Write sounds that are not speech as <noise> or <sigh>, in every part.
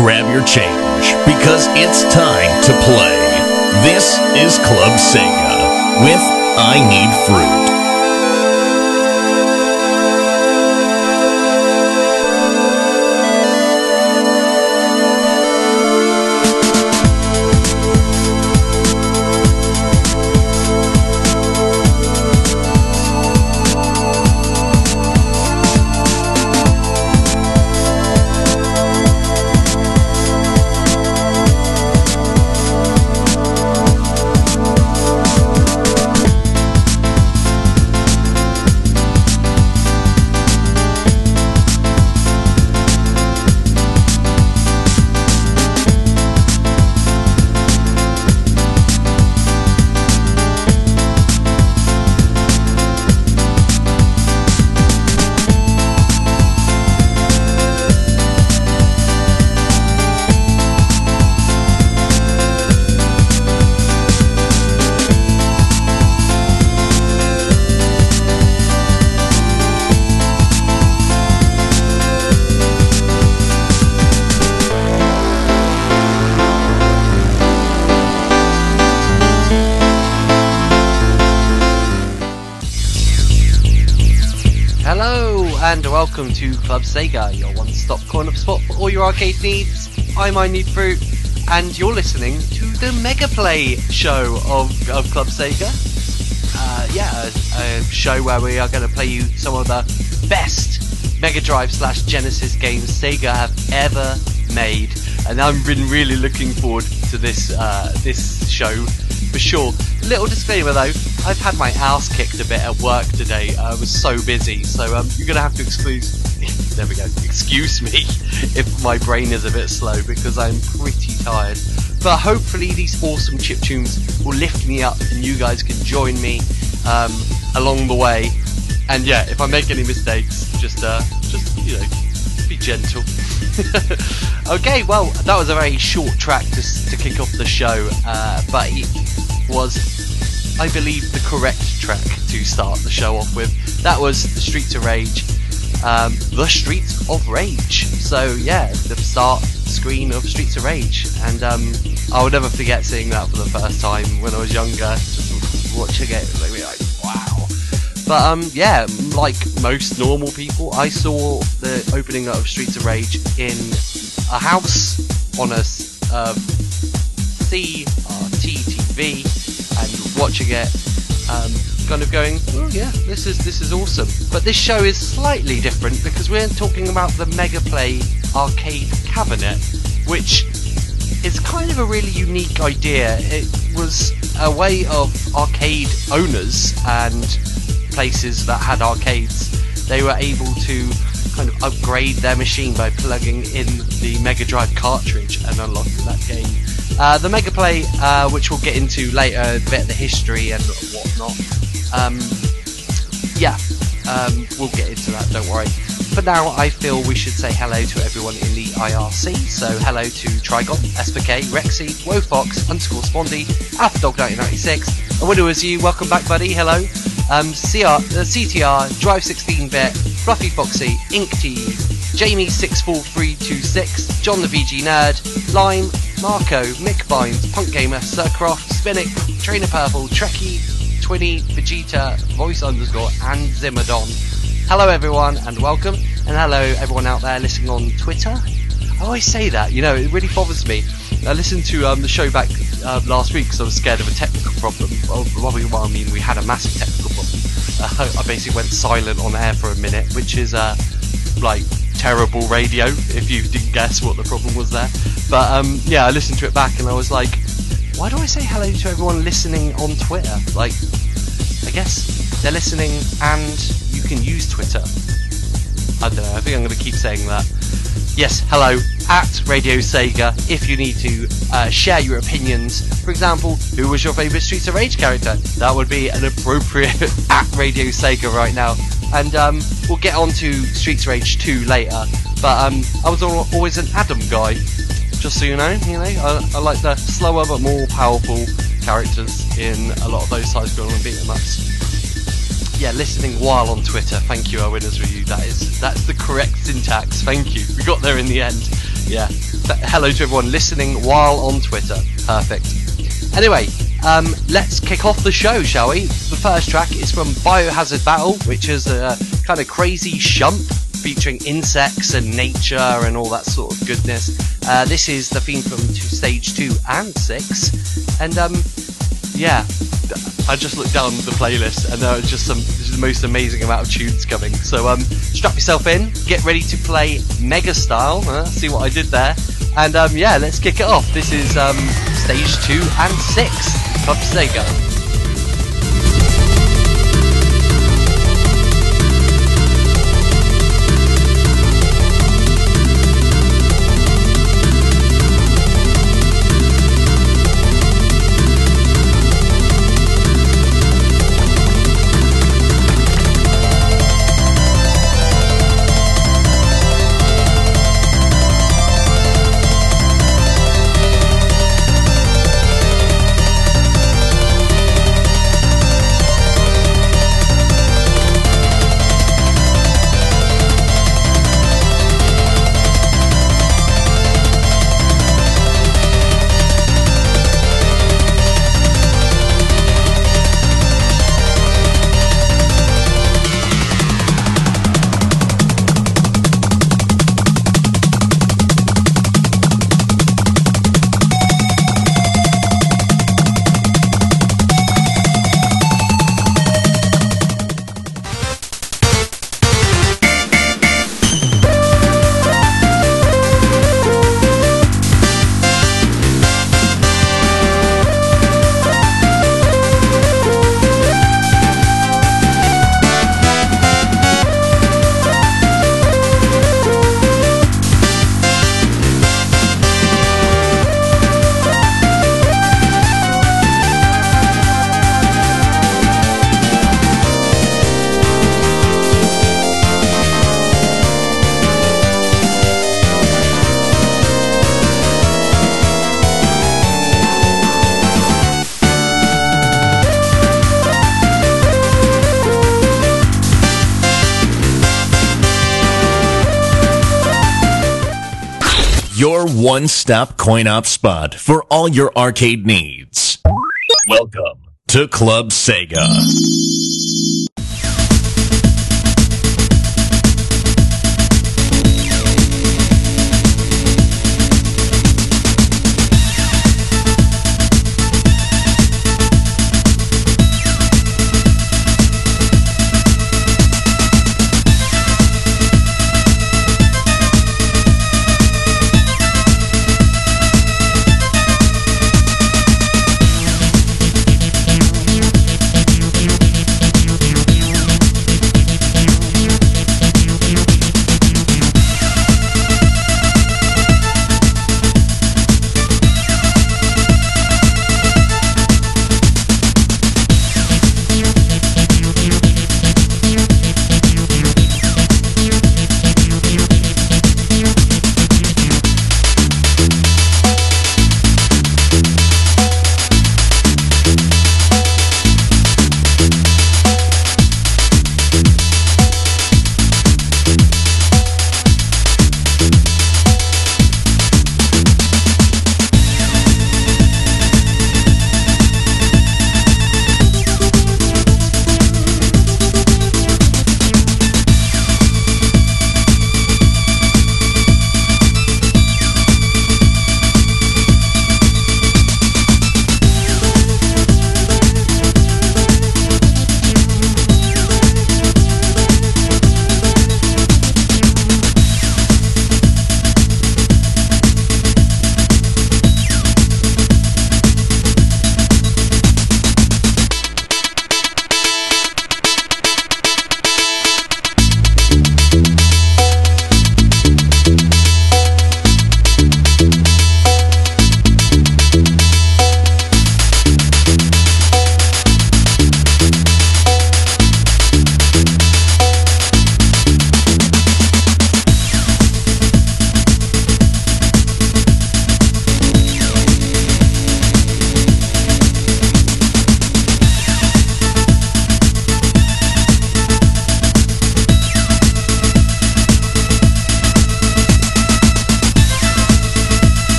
grab your change because it's time to play. This is Club Sega with I Need Fruit. Club Sega, your one-stop corner spot for all your arcade needs. I'm I Need Fruit, and you're listening to the Mega Play show of, of Club Sega. Uh, yeah, a, a show where we are going to play you some of the best Mega Drive slash Genesis games Sega have ever made, and I've been really looking forward to this uh, this show for sure. Little disclaimer though, I've had my ass kicked a bit at work today. I was so busy, so um, you're gonna have to excuse. There we go. Excuse me <laughs> if my brain is a bit slow because I'm pretty tired. But hopefully these awesome chip tunes will lift me up, and you guys can join me um, along the way. And yeah, if I make any mistakes, just uh, just you know, be gentle. <laughs> okay, well, that was a very short track to, to kick off the show, uh, but it was, I believe, the correct track to start the show off with. That was the Streets of Rage, um, the Streets of Rage. So yeah, the start screen of Streets of Rage, and um, I will never forget seeing that for the first time when I was younger, just watching it, like, like wow. But um, yeah, like most normal people, I saw the opening of Streets of Rage in a house on a um, CRT TV and watching it, um, kind of going, oh yeah, this is this is awesome. But this show is slightly different because we're talking about the Mega Play arcade cabinet, which is kind of a really unique idea. It was a way of arcade owners and places that had arcades. They were able to kind of upgrade their machine by plugging in the Mega Drive cartridge and unlocking that game. Uh, the Mega Play, uh, which we'll get into later, a bit of the history and whatnot. Um, yeah, um, we'll get into that, don't worry. For now, I feel we should say hello to everyone in the IRC. So, hello to Trigon, SPK, Rexy, Wofox, underscore Spondy, AlphaDog1996, and Widow is you. Welcome back, buddy. Hello. Um, CR, uh, CTR, Drive 16-bit, Fluffy Foxy, Ink T, Jamie64326, John the VG Nerd, Lime, Marco, Mick Bynes, Punk Gamer, Sircroft, Spinnick, Trainer Purple, Trekkie, Twinny, Vegeta, Voice underscore, and Zimmerdon. Hello everyone and welcome, and hello everyone out there listening on Twitter. I always say that, you know, it really bothers me. I listened to um, the show back uh, last week because I was scared of a technical problem. Well, well, I mean, we had a massive technical problem. Uh, <laughs> I basically went silent on air for a minute, which is uh, like terrible radio if you didn't guess what the problem was there. But um, yeah, I listened to it back and I was like, why do I say hello to everyone listening on Twitter? Like, I guess they're listening and you can use Twitter. I don't know, I think I'm going to keep saying that. Yes, hello, at Radio Sega, if you need to uh, share your opinions. For example, who was your favourite Streets of Rage character? That would be an appropriate <laughs> at Radio Sega right now. And um, we'll get on to Streets of Rage 2 later. But um, I was always an Adam guy, just so you know. You know, I, I like the slower but more powerful characters in a lot of those side-scrolling beat 'em ups yeah, listening while on Twitter. Thank you, our winners review. That is that's the correct syntax. Thank you. We got there in the end. Yeah. Th- hello to everyone listening while on Twitter. Perfect. Anyway, um, let's kick off the show, shall we? The first track is from Biohazard Battle, which is a kind of crazy shmup featuring insects and nature and all that sort of goodness. Uh, this is the theme from stage two and six, and um, yeah, I just looked down the playlist and there are just some the most amazing amount of tunes coming. So um, strap yourself in, get ready to play Mega Style. Uh, see what I did there, and um, yeah, let's kick it off. This is um, stage two and six, Club Sega. Your one stop coin op spot for all your arcade needs. Welcome to Club Sega.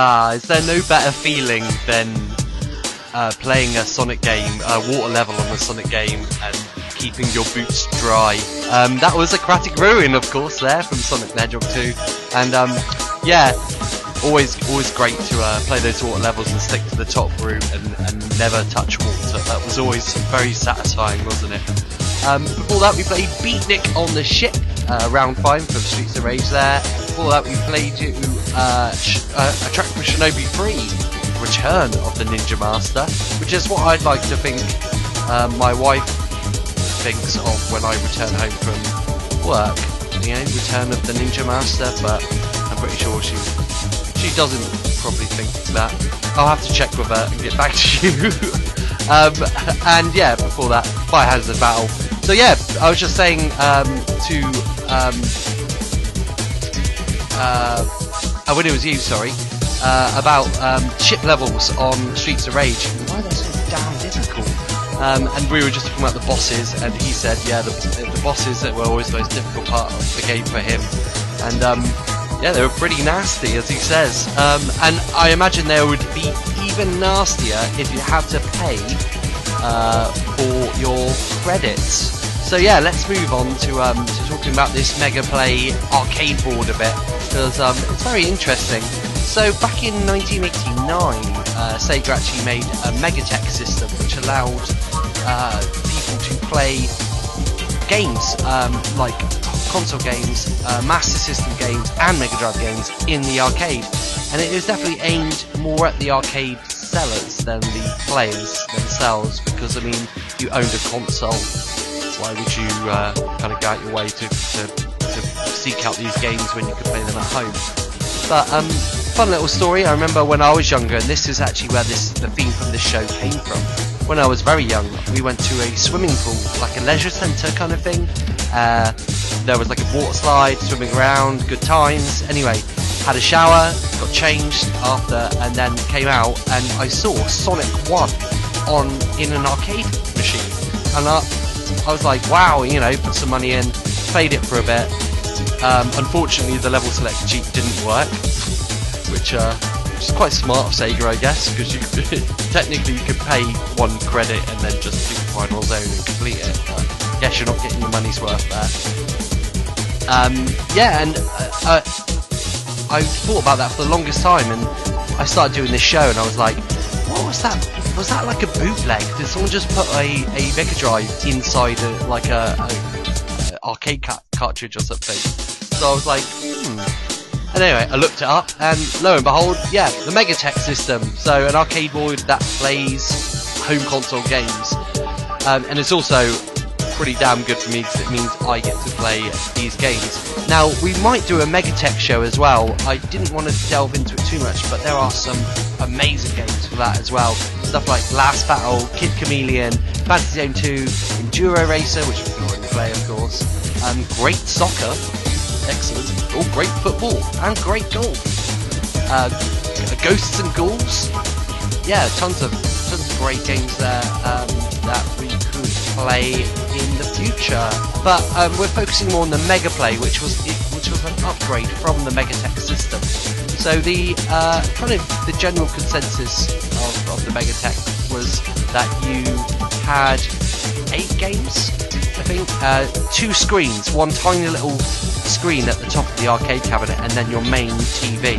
Ah, is there no better feeling than uh, playing a Sonic game, a water level on a Sonic game, and keeping your boots dry? Um, that was Aquatic Ruin, of course, there from Sonic the Hedgehog 2, and um, yeah, always always great to uh, play those water levels and stick to the top route and, and never touch water. That was always very satisfying, wasn't it? Um, before that, we played Beatnik on the ship, uh, round five from Streets of Rage there. Before that, we played uh, sh- uh, a track from Shinobi 3, Return of the Ninja Master, which is what I'd like to think uh, my wife thinks of when I return home from work. You know, Return of the Ninja Master, but I'm pretty sure she she doesn't probably think that. I'll have to check with her and get back to you. <laughs> um, and yeah, before that, Biohazard Battle. So yeah, I was just saying um, to um, uh, oh, when it was you, sorry, uh, about um, ship levels on Streets of Rage. Why are so damn difficult? Um, and we were just talking about the bosses, and he said, yeah, the, the bosses were always the most difficult part of the game for him. And um, yeah, they were pretty nasty, as he says. Um, and I imagine they would be even nastier if you had to pay uh, for your credits. So yeah, let's move on to, um, to talking about this Mega Play arcade board a bit, because um, it's very interesting. So back in 1989, uh, Sega actually made a Megatech system which allowed uh, people to play games um, like console games, uh, Master System games, and Mega Drive games in the arcade. And it was definitely aimed more at the arcade sellers than the players themselves, because I mean, you owned a console. Why would you uh, kind of go out your way to, to, to seek out these games when you could play them at home? But um, fun little story. I remember when I was younger, and this is actually where this the theme from this show came from. When I was very young, we went to a swimming pool, like a leisure centre kind of thing. Uh, there was like a water slide, swimming around, good times. Anyway, had a shower, got changed after, and then came out, and I saw Sonic One on in an arcade machine, and I, I was like, wow, you know, put some money in, played it for a bit. Um, unfortunately, the level select cheat didn't work, which uh, is quite smart of Sega, I guess, because you <laughs> technically you could pay one credit and then just do the final zone and complete it. But yes, you're not getting your money's worth there. Um, yeah, and uh, uh, I thought about that for the longest time, and I started doing this show, and I was like, what was that? Was that like a bootleg? Did someone just put a, a Mega Drive inside a, like a, a, arcade ca- cartridge or something? So I was like, hmm. And anyway, I looked it up, and lo and behold, yeah, the Megatech system. So an arcade board that plays home console games, um, and it's also pretty damn good for me because it means I get to play these games. Now, we might do a Megatech show as well. I didn't want to delve into it too much, but there are some amazing games for that as well. Stuff like Last Battle, Kid Chameleon, Fantasy Zone 2, Enduro Racer, which we can already play, of course, um, Great Soccer, excellent, or oh, Great Football, and Great Golf. Uh, Ghosts and Ghouls, yeah, tons of tons of great games there um, that we could play in the future. But um, we're focusing more on the Mega Play, which was which was an upgrade from the Megatech system. So the uh, kind of the general consensus of, of the Megatech was that you had eight games, I think, uh, two screens, one tiny little screen at the top of the arcade cabinet, and then your main TV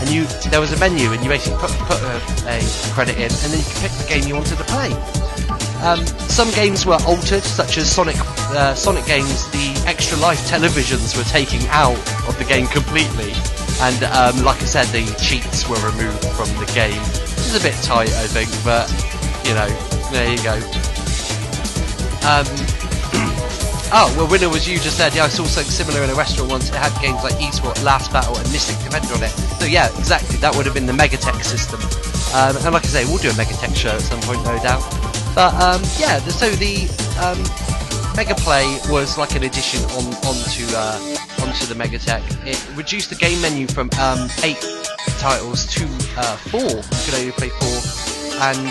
and you there was a menu and you basically put, put a, a, credit in and then you could pick the game you wanted to play. Um, some games were altered, such as Sonic uh, Sonic games. The extra life televisions were taken out of the game completely, and um, like I said, the cheats were removed from the game. Which is a bit tight, I think, but you know, there you go. Um, <clears throat> oh, well, Winner was you just said, yeah, I saw something similar in a restaurant once. It had games like Esports, Last Battle, and Mystic Defender on it. So yeah, exactly, that would have been the Megatech system. Um, and like I say, we'll do a Megatech show at some point, no doubt. But um, yeah, so the um, Mega Play was like an addition on onto uh, onto the Megatech. It reduced the game menu from um, eight titles to uh, four. You could only play four, and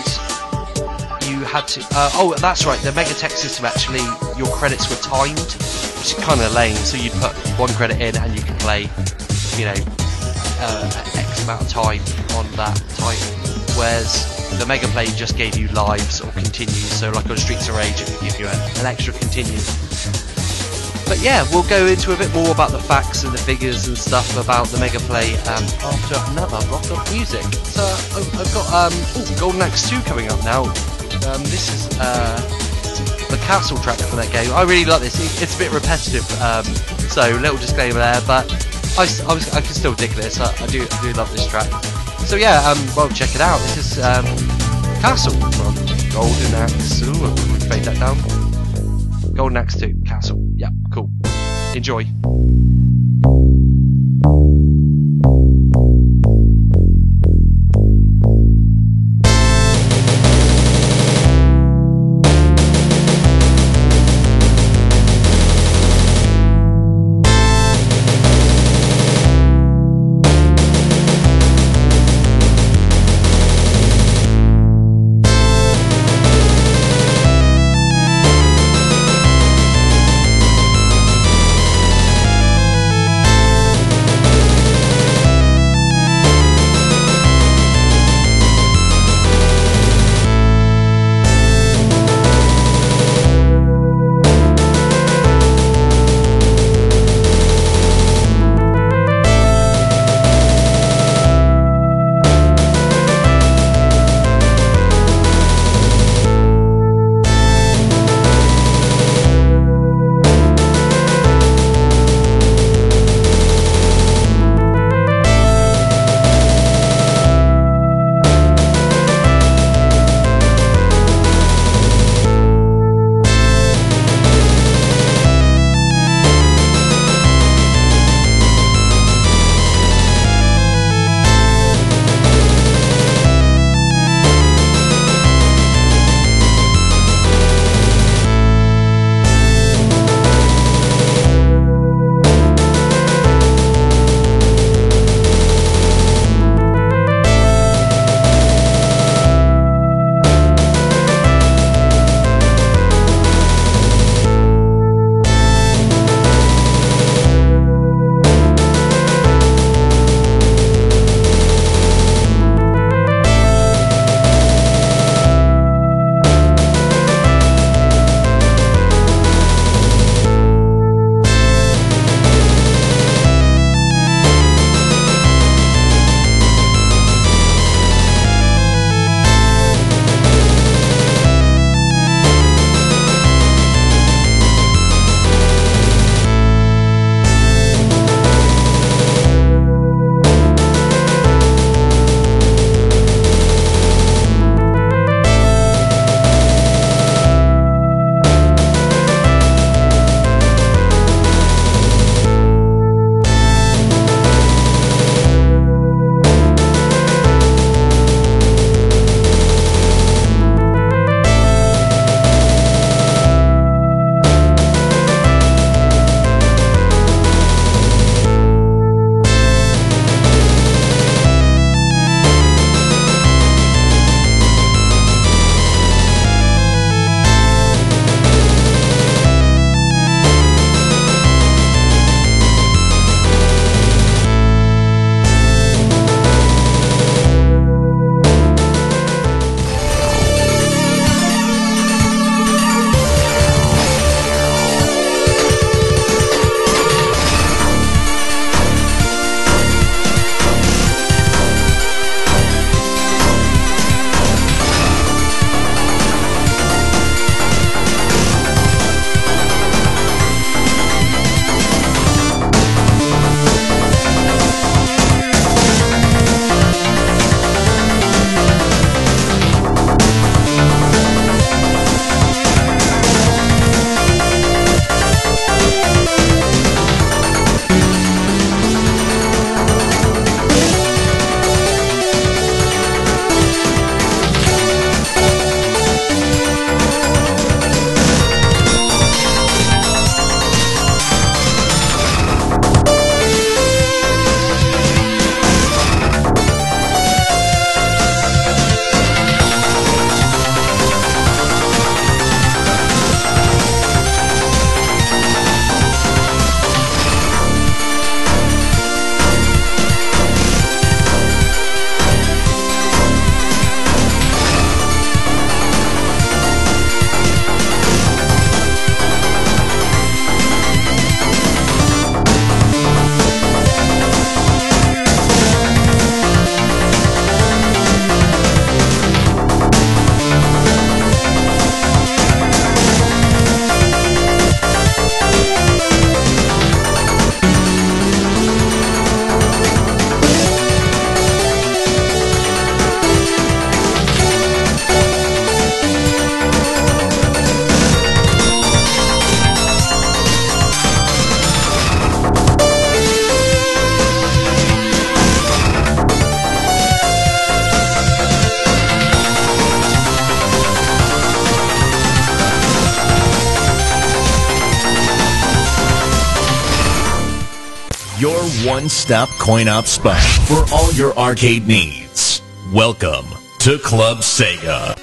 you had to. Uh, oh, that's right. The Megatech system actually, your credits were timed, which is kind of lame. So you'd put one credit in, and you could play, you know, uh, X amount of time on that title, whereas the Mega Play just gave you lives or continues. So like on Streets of Rage, it would give you an extra continue. But yeah, we'll go into a bit more about the facts and the figures and stuff about the Mega Play um, after another block of music. So I've, got um, ooh, Golden Axe 2 coming up now. Um, this is uh, the castle track for that game. I really like this. It, it's a bit repetitive, um, so little disclaimer there, but I, I was, I can still dig this. I, I do I do love this track. So yeah, um, well check it out. This is um, Castle from Golden Axe. Ooh, I'm fade that down. Golden Axe 2, Castle. Yeah, cool. Enjoy. One stop coin op spot for all your arcade needs. Welcome to Club Sega.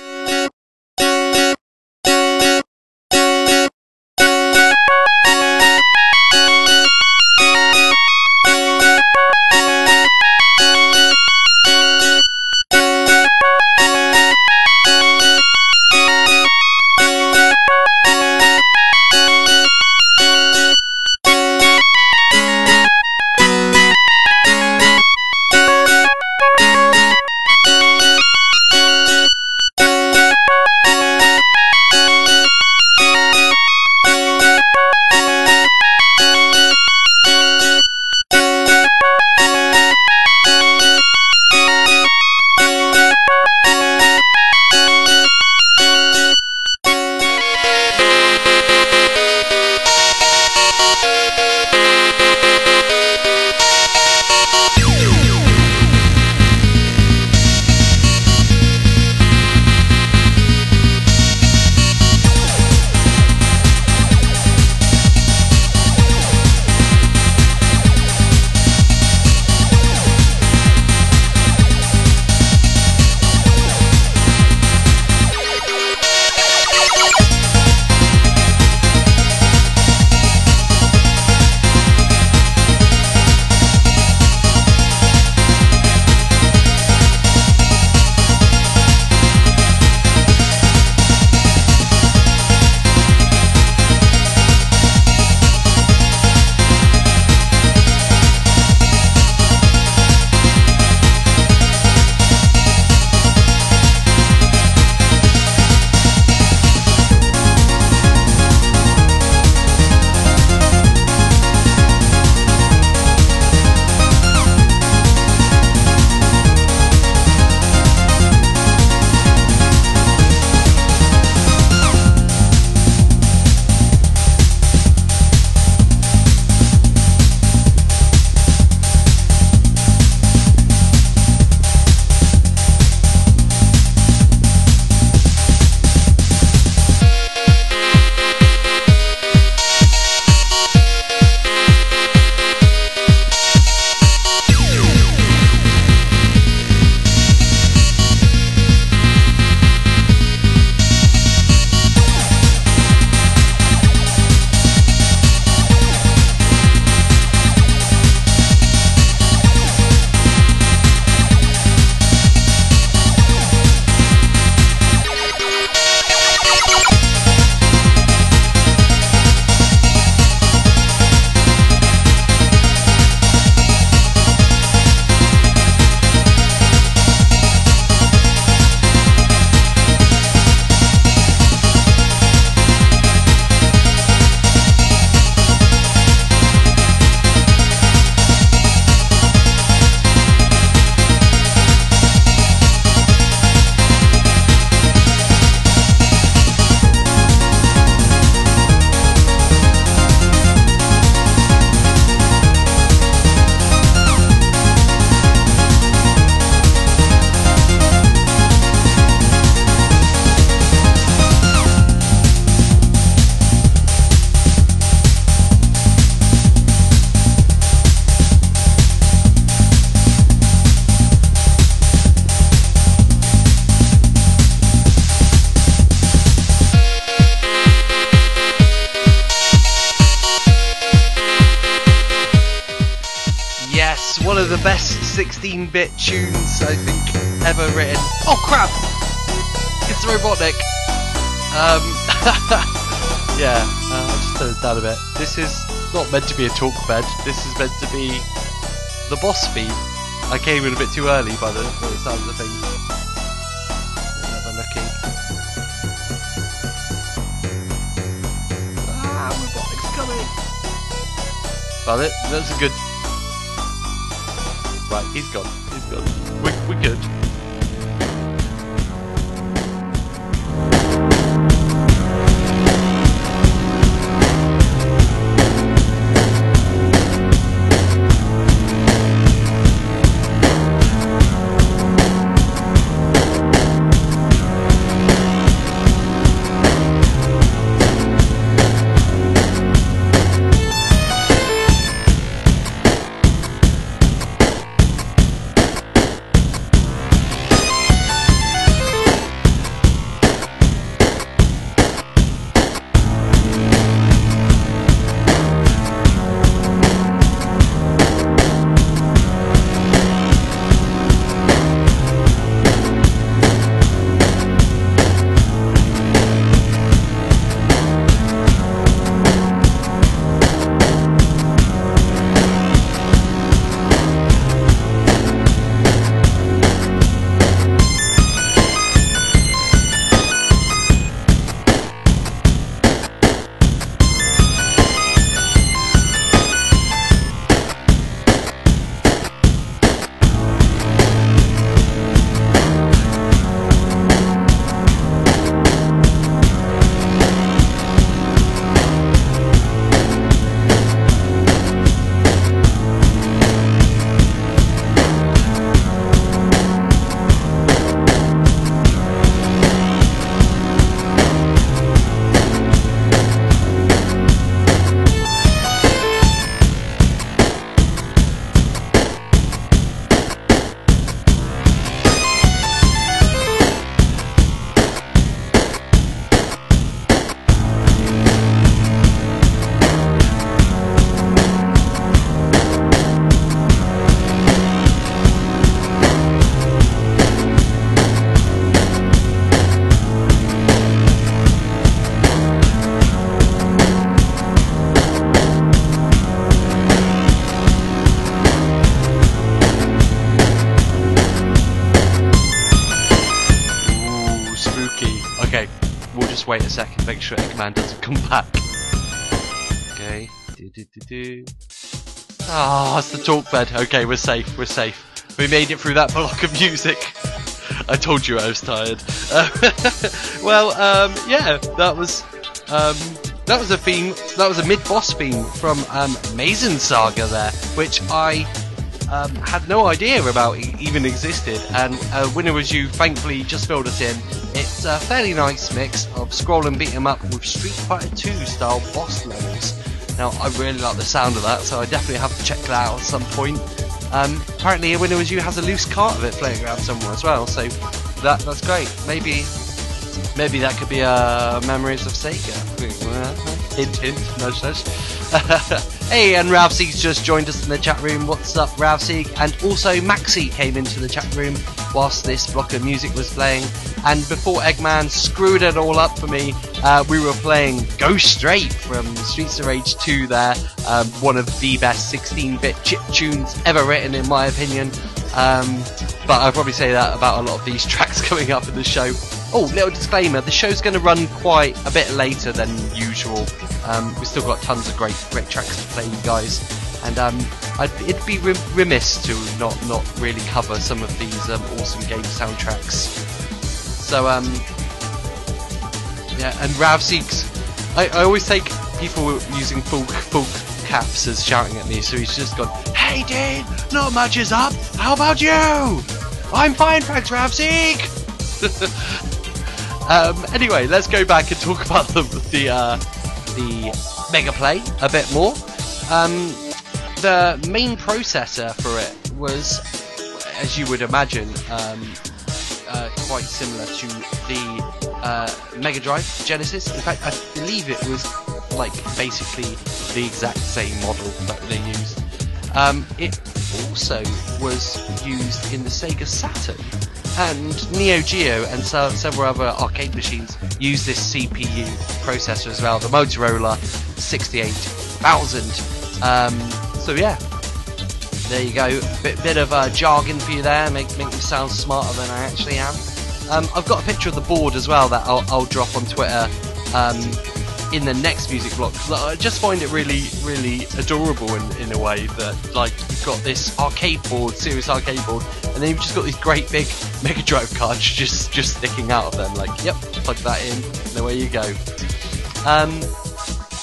This is not meant to be a talk bed. This is meant to be the boss feed. I came in a bit too early by the, by the sounds of things. Never looking. Ah, Robotnik's coming. Well, it, that's a good Right, he's gone. He's gone. We're, we're good. Wait a second, make sure Eggman doesn't come back. Okay. Ah, it's the talk bed. Okay, we're safe. We're safe. We made it through that block of music. I told you I was tired. Uh, <laughs> well, um, yeah, that was um, that was a theme. That was a mid-boss theme from um, Mazin Saga there, which I um, had no idea about even existed. And uh, Winner Was You thankfully just filled us in. It's a fairly nice mix of scroll and beat 'em up with Street Fighter 2 style boss levels. Now, I really like the sound of that, so I definitely have to check that out at some point. Um, apparently, A Winner Was You has a loose cart of it floating around somewhere as well, so that that's great. Maybe maybe that could be uh, Memories of Sega. Hint, hint, nudge, <laughs> nudge. Hey, and Ralph Ravseek's just joined us in the chat room. What's up, Ralph Ravseek? And also Maxi came into the chat room whilst this block of music was playing. And before Eggman screwed it all up for me, uh, we were playing Go Straight from Streets of Rage 2 there. Um, one of the best 16-bit chip tunes ever written, in my opinion. Um, but I'll probably say that about a lot of these <laughs> tracks coming up in the show. Oh, little disclaimer: the show's going to run quite a bit later than usual. Um, we've still got tons of great, great tracks to play, you guys, and um, it'd be remiss to not not really cover some of these um, awesome game soundtracks. So, um, yeah, and Ravseek's. I, I always take people using full full caps as shouting at me, so he's just gone, "Hey, dude, not much is up. How about you? I'm fine, thanks, Ravseek." <laughs> Um, anyway, let's go back and talk <laughs> about the the, uh, the Mega Play a bit more. Um, the main processor for it was, as you would imagine, um, uh, quite similar to the uh, Mega Drive Genesis. In fact, I believe it was like basically the exact same model that they used. Um, it also was used in the Sega Saturn and Neo Geo and so, several other arcade machines use this CPU processor as well, the Motorola 68000. Um, so yeah, there you go. Bit, bit of uh, jargon for you there, make, make me sound smarter than I actually am. Um, I've got a picture of the board as well that I'll, I'll drop on Twitter um, in the next music block. I just find it really, really adorable in, in a way that like you've got this arcade board, serious arcade board, and then you've just got these great big Mega Drive cards <laughs> just just sticking out of them. Like, yep, plug that in, and away you go. Um,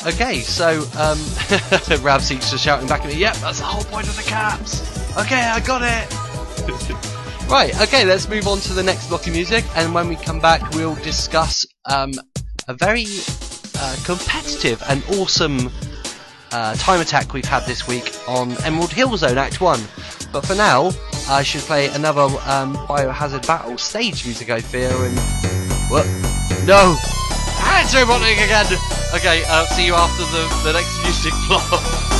okay, so um, <laughs> Ravseek's just shouting back at me. Yep, that's the whole point of the caps. Okay, I got it. <laughs> right, okay, let's move on to the next block of music, and when we come back, we'll discuss um, a very uh, competitive and awesome uh, time attack we've had this week on Emerald Hill Zone Act 1. But for now, I should play another um, Biohazard Battle stage music, I fear, and... What? No! It's robotic again! Okay, I'll see you after the, the next music block. <laughs>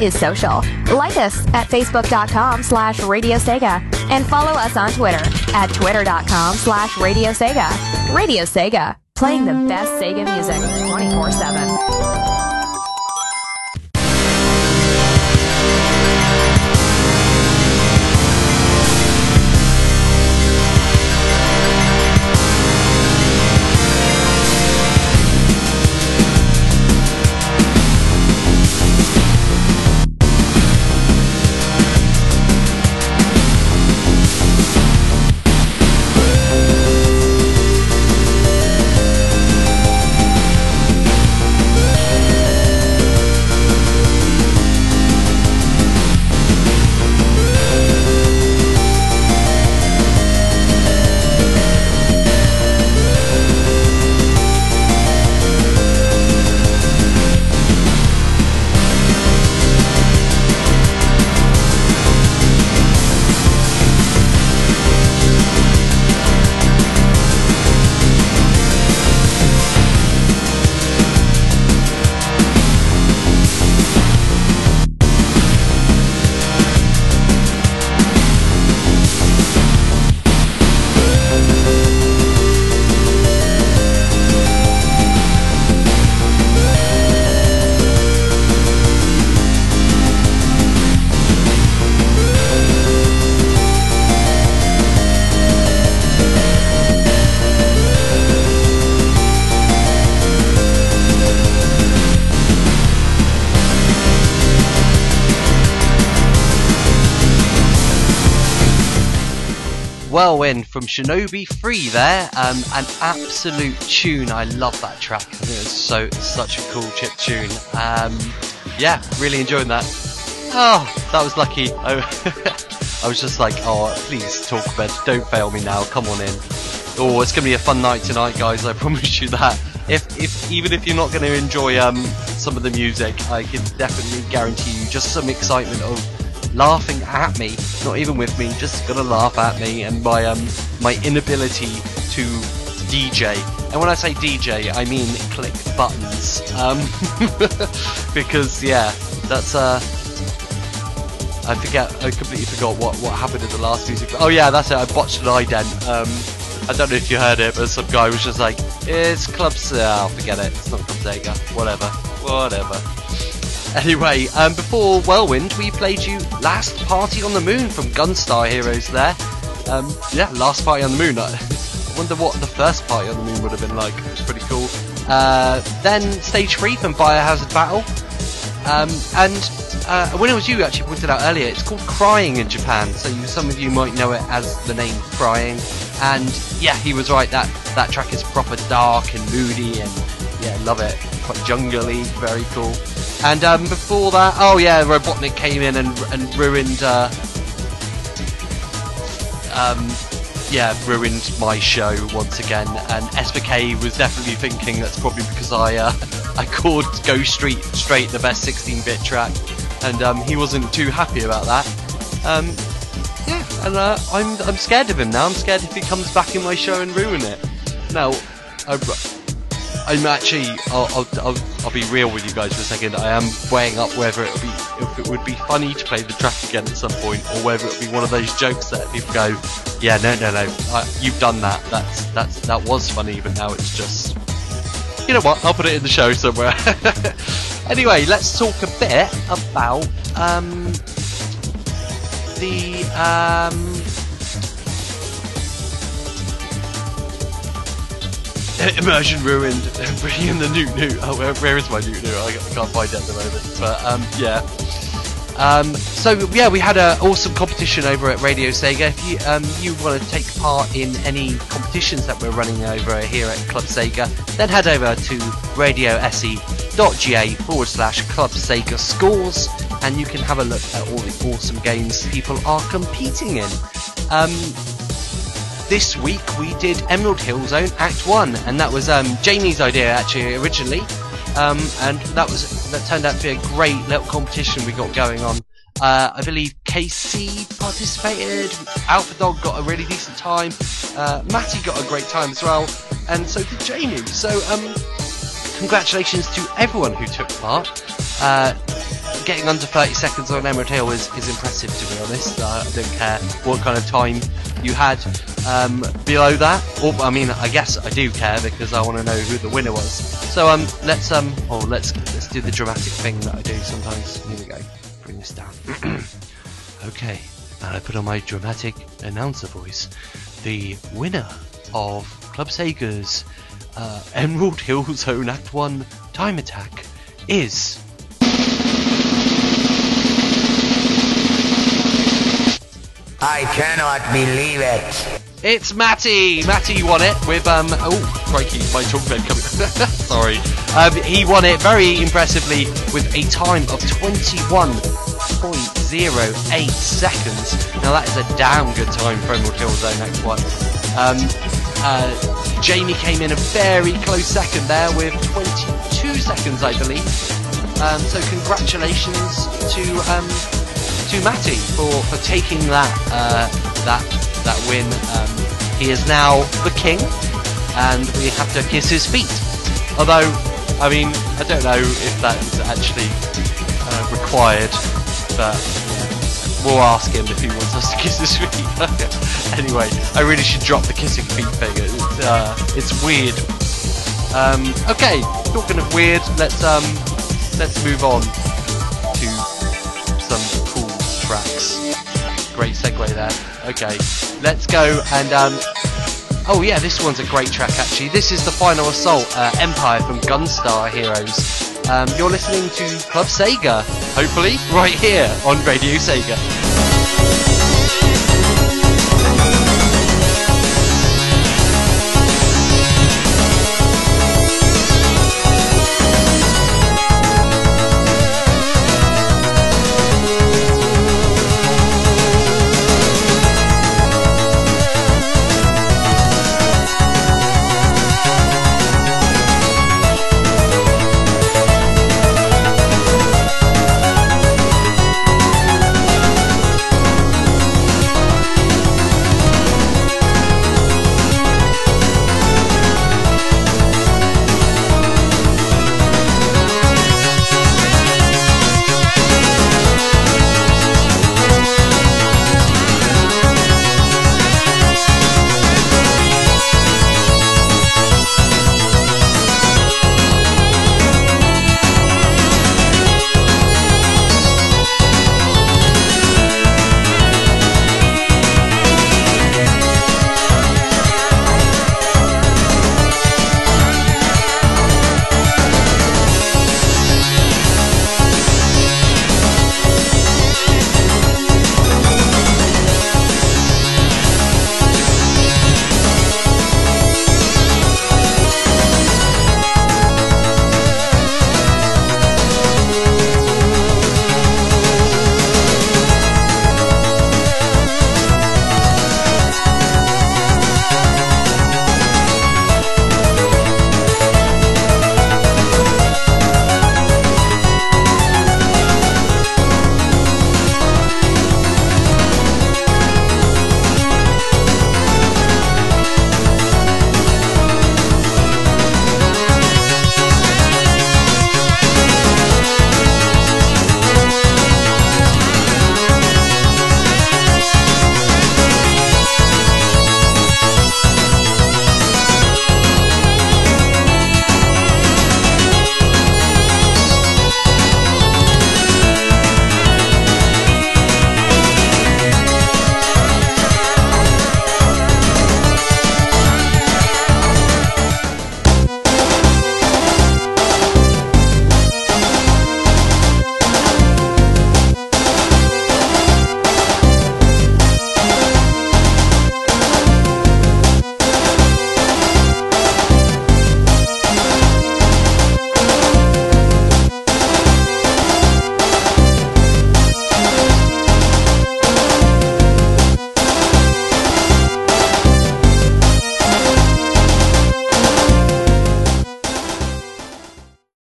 Is social. Like us at facebook.com slash Radio Sega and follow us on Twitter at twitter.com slash Radio Sega. Radio Sega, playing the best Sega music 24 7. Whirlwind from Shinobi 3 there. Um, an absolute tune. I love that track. I think it's so such a cool chip tune. Um, yeah, really enjoying that. Oh, that was lucky. I, <laughs> I was just like, oh, please talk bed. Don't fail me now. Come on in. Oh, it's gonna be a fun night tonight, guys. I <laughs> promise you that. If, if even if you're not going to enjoy um, some of the music, I can definitely guarantee you just some excitement of laughing at me, not even with me, just gonna laugh at me and my um my inability to DJ. And when I say DJ, I mean click buttons. Um, <laughs> because yeah, that's uh. I forget. I completely forgot what, what happened in the last music. Oh yeah, that's it. I botched an ident. Um, I don't know if you heard it, but some guy was just like, "It's Club Sega." Oh, forget it. It's not Club Sega. Whatever. Whatever. Anyway, um, before Whirlwind, we played you Last Party on the Moon from Gunstar Heroes there. Um, yeah, Last Party on the Moon. <laughs> I wonder what the first party on the moon would have been like. It was pretty cool. Uh, then Stage 3 from Biohazard Battle. Um, and uh, when it was you actually pointed out earlier, it's called Crying in Japan. So you, some of you might know it as the name Crying. And yeah, he was right. That that track is proper dark and moody, and yeah, love it. Quite jungly, very cool. And um, before that, oh yeah, Robotnik came in and and ruined. Uh, um, yeah, ruined my show once again. And SVK was definitely thinking that's probably because I uh, <laughs> I called Go Street Straight the best 16-bit track, and um, he wasn't too happy about that. Um, yeah, and uh, I'm I'm scared of him now. I'm scared if he comes back in my show and ruin it. Now, I, I'm actually, I'll, I'll, I'll, I'll, be real with you guys for a second. I am weighing up whether it be, if it would be funny to play the track again at some point, or whether it would be one of those jokes that people go, "Yeah, no, no, no, you've done that. That's that's that was funny, but now it's just." You know what? I'll put it in the show somewhere. <laughs> anyway, let's talk a bit about um, the um, Immersion ruined, <laughs> bringing in the new new. Oh, where, where is my new new? I, can't find it at the moment. But um, yeah. Um, so yeah, we had an awesome competition over at Radio Sega. If you um, you want to take part in any competitions that we're running over here at Club Sega, then head over to radiose.ga forward slash Club Sega scores, and you can have a look at all the awesome games people are competing in. Um, this week we did Emerald Hill Zone Act One, and that was um, Jamie's idea actually originally, um, and that was that turned out to be a great little competition we got going on. Uh, I believe KC participated, Alpha Dog got a really decent time, uh, Matty got a great time as well, and so did Jamie. So um, congratulations to everyone who took part. Uh, getting under 30 seconds on Emerald Hill is, is impressive, to be honest. Uh, I don't care what kind of time you had um, below that. Or, I mean, I guess I do care because I want to know who the winner was. So um, let's um, oh, let's let's do the dramatic thing that I do sometimes. Here we go. Bring this down. <clears throat> okay, and I put on my dramatic announcer voice. The winner of Club Sega's uh, Emerald Hill Zone Act 1 Time Attack is. I cannot believe it. It's Matty. Matty won it with um. Oh, crikey, my talk bed coming. <laughs> Sorry. Um, he won it very impressively with a time of 21.08 seconds. Now that is a damn good time for Emerald Hill Zone Act 1. Um, uh, Jamie came in a very close second there with 22 seconds, I believe. Um, so congratulations to um, to Matty for, for taking that uh, that that win. Um, he is now the king, and we have to kiss his feet. Although, I mean, I don't know if that is actually uh, required, but we'll ask him if he wants us to kiss his feet. <laughs> anyway, I really should drop the kissing feet thing. It's, uh, it's weird. Um, okay, talking of weird, let's um, let's move on to Great segue there. Okay, let's go and um, oh yeah, this one's a great track actually. This is the Final Assault uh, Empire from Gunstar Heroes. Um, you're listening to Club Sega, hopefully, right here on Radio Sega.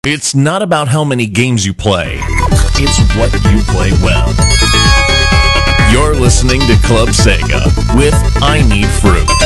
It's not about how many games you play, it's what you play well. You're listening to Club Sega with I Need Fruit.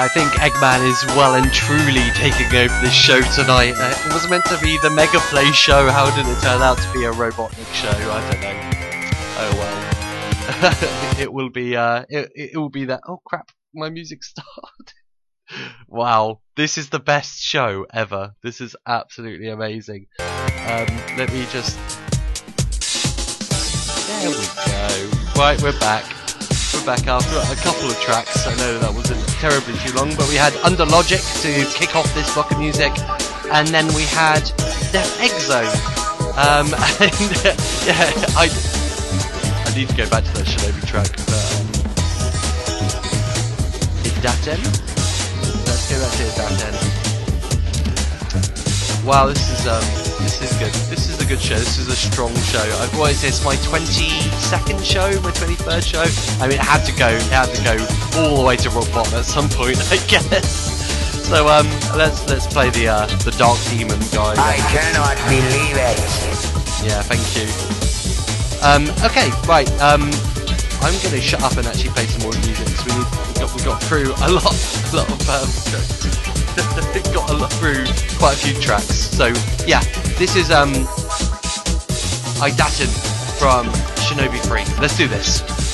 I think Eggman is well and truly taking over this show tonight. Uh, it was meant to be the Mega Play show. How did it turn out to be a Robotnik show? I don't know. Oh well. <laughs> it will be. Uh, it, it will be that. Oh crap! My music <laughs> started. wow, this is the best show ever. This is absolutely amazing. Um, let me just. There we go. Right, we're back. Back after a couple of tracks. I know that wasn't terribly too long, but we had Under Logic to kick off this block of music, and then we had Def Exo. Um, <laughs> and yeah, I I need to go back to that Shinobi track, but um, Idaten. Let's go back to Idaten. Wow, this is um, this is good. This is a good show. This is a strong show. I've what is this? My 22nd show, my 23rd show. I mean, it had to go. It had to go all the way to rock bottom at some point, <laughs> I guess. So um, let's let's play the uh, the Dark Demon guy. I cannot believe it. Yeah, thank you. Um, okay, right. Um, I'm going to shut up and actually play some more music. because we we got we got through a lot, a <laughs> lot of um, <laughs> got a lot through quite a few tracks. So yeah, this is um, Idaten from Shinobi 3. Let's do this.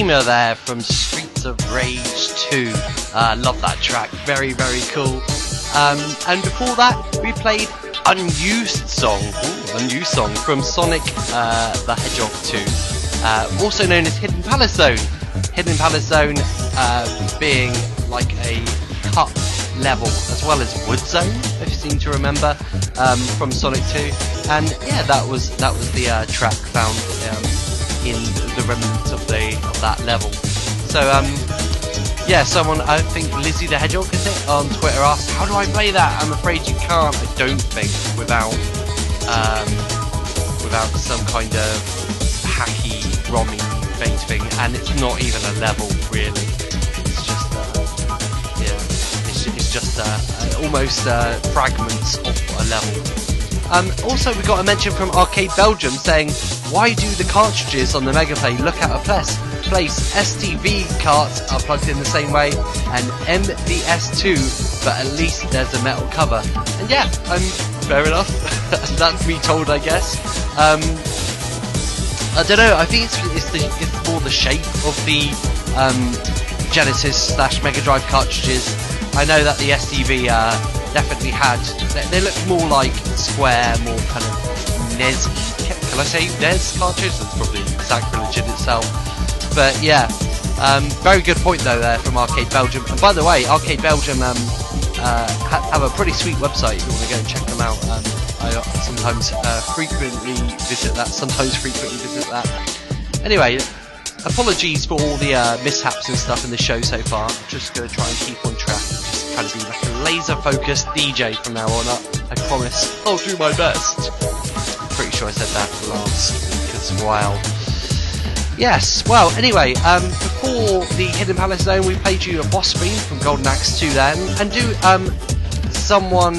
Dreamer there from Streets of Rage 2. Uh, love that track, very, very cool. Um, and before that, we played Unused Song, Ooh, Unused Song from Sonic uh, the Hedgehog 2, uh, also known as Hidden Palace Zone. Hidden Palace Zone uh, being like a cut level as well as Wood Zone, if you seem to remember, um, from Sonic 2. And yeah, that was that was the uh, track found that level. So um, yeah, someone I think Lizzie the Hedgehog is it on Twitter asked, "How do I play that?" I'm afraid you can't. I don't think without um, without some kind of hacky rommy bait thing, and it's not even a level really. It's just uh, yeah, it's, it's just uh, almost uh, fragments of a level. Um, also, we got a mention from Arcade Belgium saying, "Why do the cartridges on the Mega Play look out of place? Place STV carts are plugged in the same way, and MDS2, but at least there's a metal cover." And yeah, um, fair enough. <laughs> That's me told, I guess. Um, I don't know. I think it's it's, the, it's more the shape of the um, Genesis slash Mega Drive cartridges. I know that the STV uh, definitely had. They, they look more like square, more kind of NES. Can I say NES cartridge? That's probably sacrilege in itself. But yeah, um, very good point though there from Arcade Belgium. And by the way, Arcade Belgium um, uh, ha- have a pretty sweet website if you want to go and check them out. Um, I sometimes uh, frequently visit that. Sometimes <laughs> frequently visit that. Anyway, apologies for all the uh, mishaps and stuff in the show so far. I'm just going to try and keep on track. Just trying to be like a laser focused DJ from now on. up. I promise. I'll do my best. Pretty sure I said that last week as well. Yes, well, anyway, um, before the Hidden Palace Zone, we played you a boss theme from Golden Axe 2 then, and do um, someone.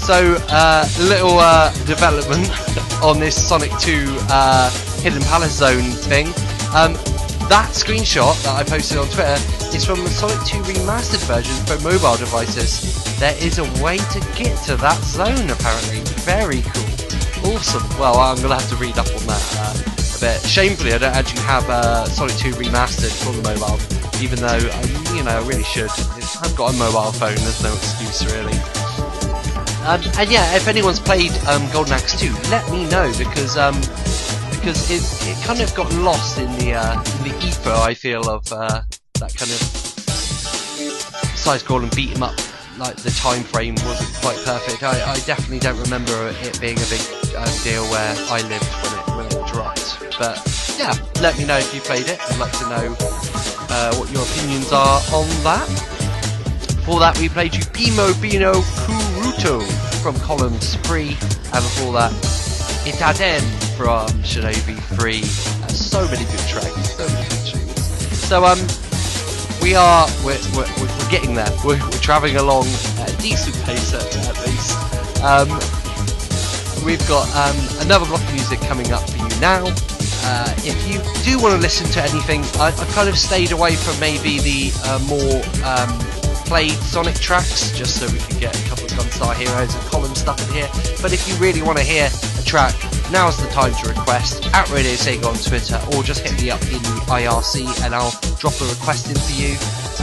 So, uh, little uh, development <laughs> on this Sonic 2 uh, Hidden Palace Zone thing. Um, that screenshot that I posted on Twitter is from the Sonic 2 remastered version for mobile devices. There is a way to get to that zone apparently. Very cool. Awesome. Well, I'm going to have to read up on that uh, a bit. Shamefully, I don't actually have uh, Sonic 2 remastered for the mobile, even though, I, you know, I really should. I've got a mobile phone, there's no excuse really. Um, and yeah, if anyone's played um, Golden Axe 2, let me know because um, because it, it kind of got lost in the uh, in the ether. I feel of uh, that kind of side scroll and beat 'em up. Like the time frame wasn't quite perfect. I, I definitely don't remember it being a big uh, deal where I lived when it when it dropped. But yeah, let me know if you played it. I'd like to know uh, what your opinions are on that. Before that, we played you Pimo Bino Kuruto from Columns 3, and before that, Idaten from Shinobi 3. Uh, so many good tracks, so many good tunes. So, um, we are, we're, we're, we're getting there. We're, we're travelling along at a decent pace at, at least. Um, we've got um, another block of music coming up for you now. Uh, if you do want to listen to anything, I, I kind of stayed away from maybe the uh, more um, played Sonic tracks, just so we can get a couple of Gunstar Heroes and column stuff in here. But if you really want to hear a track, now's the time to request at Radio Sega on Twitter, or just hit me up in IRC and I'll drop a request in for you,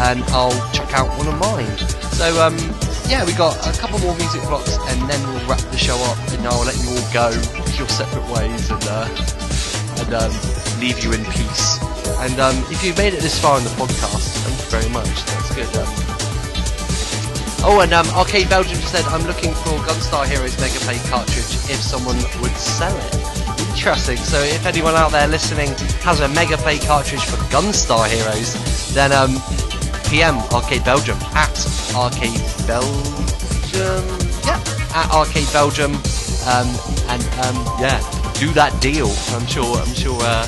and I'll check out one of mine. So um, yeah, we got a couple more music blocks, and then we'll wrap the show up, and I'll let you all go your separate ways, and uh, and um, leave you in peace. And um, if you've made it this far in the podcast, thank you very much. That's good. Um, oh, and um, Arcade Belgium said, I'm looking for Gunstar Heroes Mega Play cartridge if someone would sell it. Interesting. So if anyone out there listening has a Mega Play cartridge for Gunstar Heroes, then um, PM Arcade Belgium at Arcade Belgium. Yeah, at Arcade Belgium. Um, and um, yeah, do that deal. I'm sure. I'm sure uh,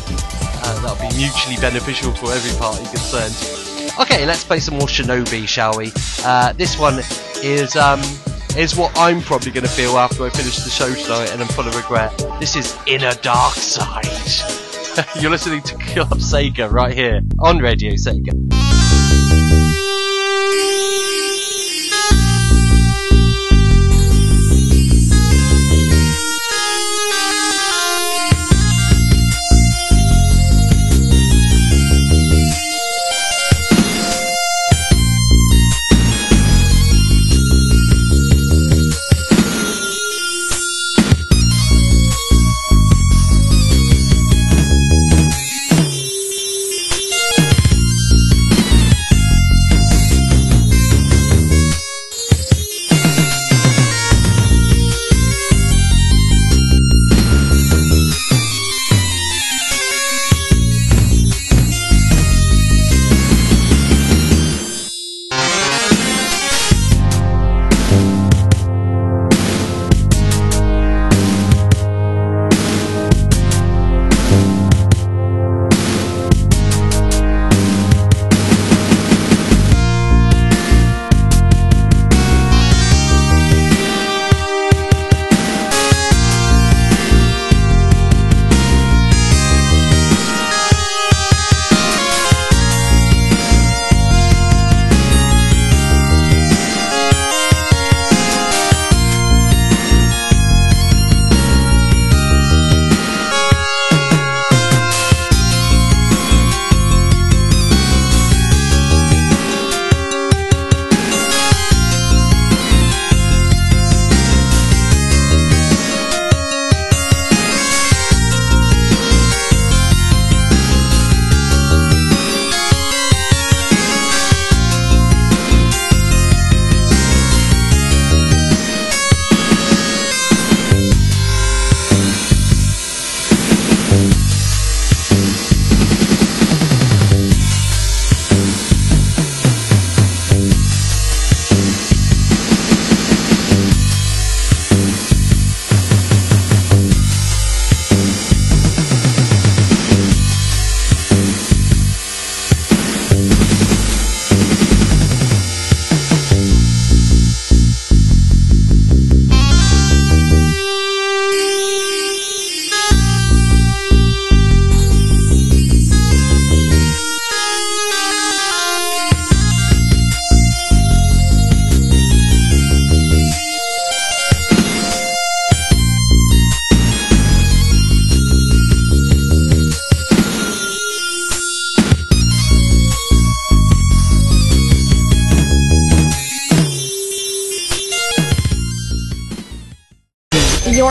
uh, that'll be mutually beneficial for every party concerned. Okay, let's play some more Shinobi, shall we? Uh, this one is um, is what I'm probably going to feel after I finish the show tonight, and I'm full of regret. This is Inner Dark Side. <laughs> You're listening to Club Sega right here on Radio Sega.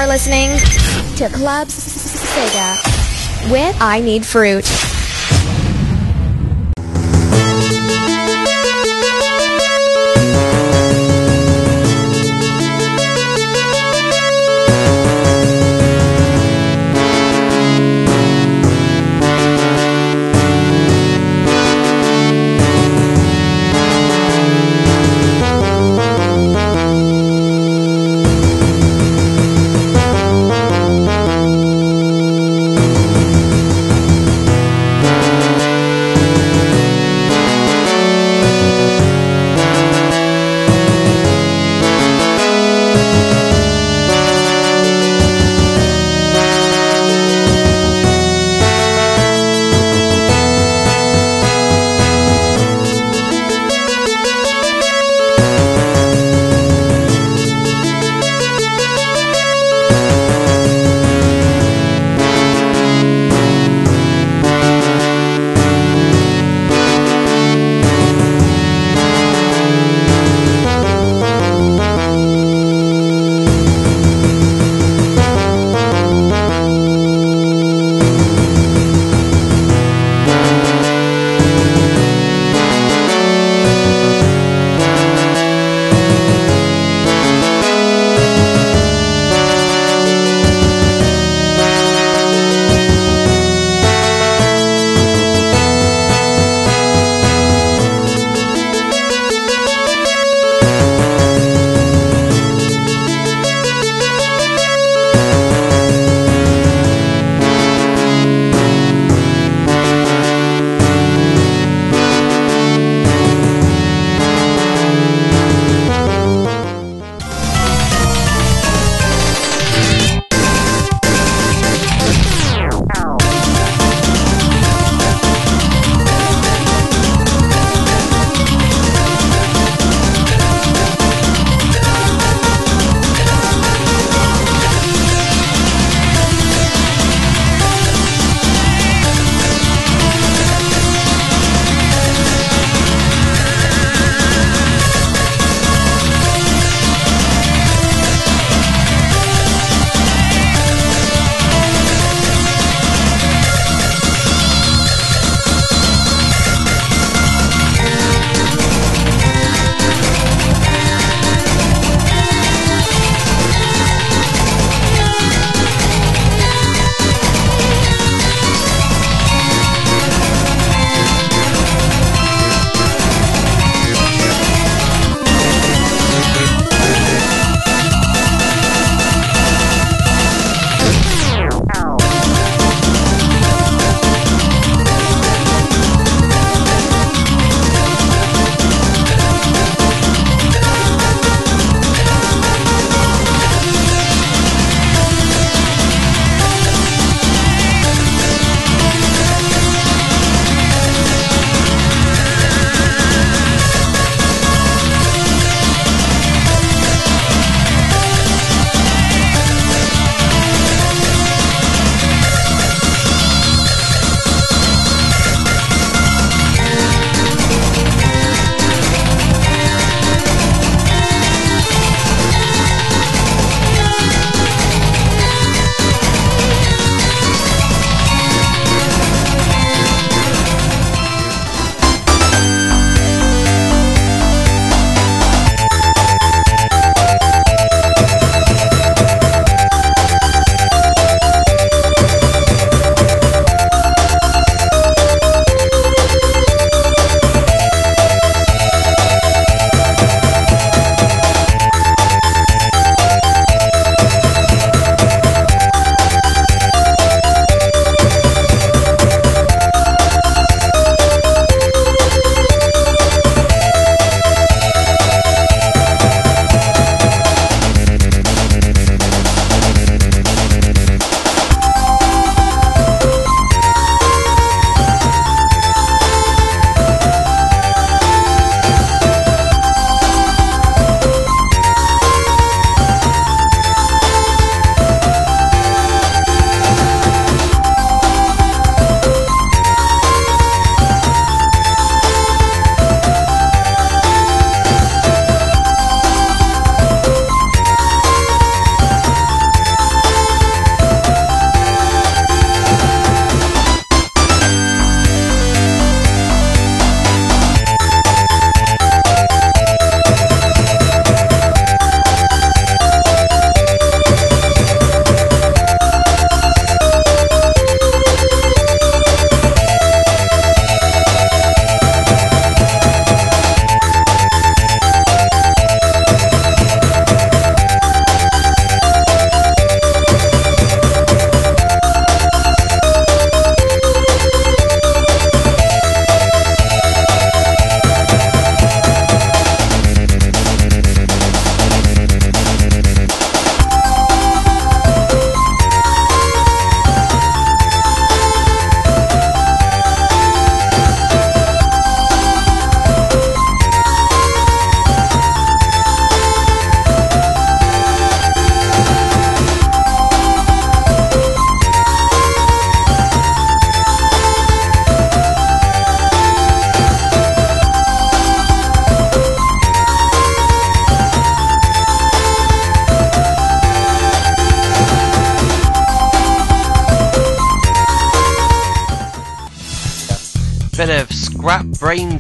Listening to Club Sega with I Need Fruit.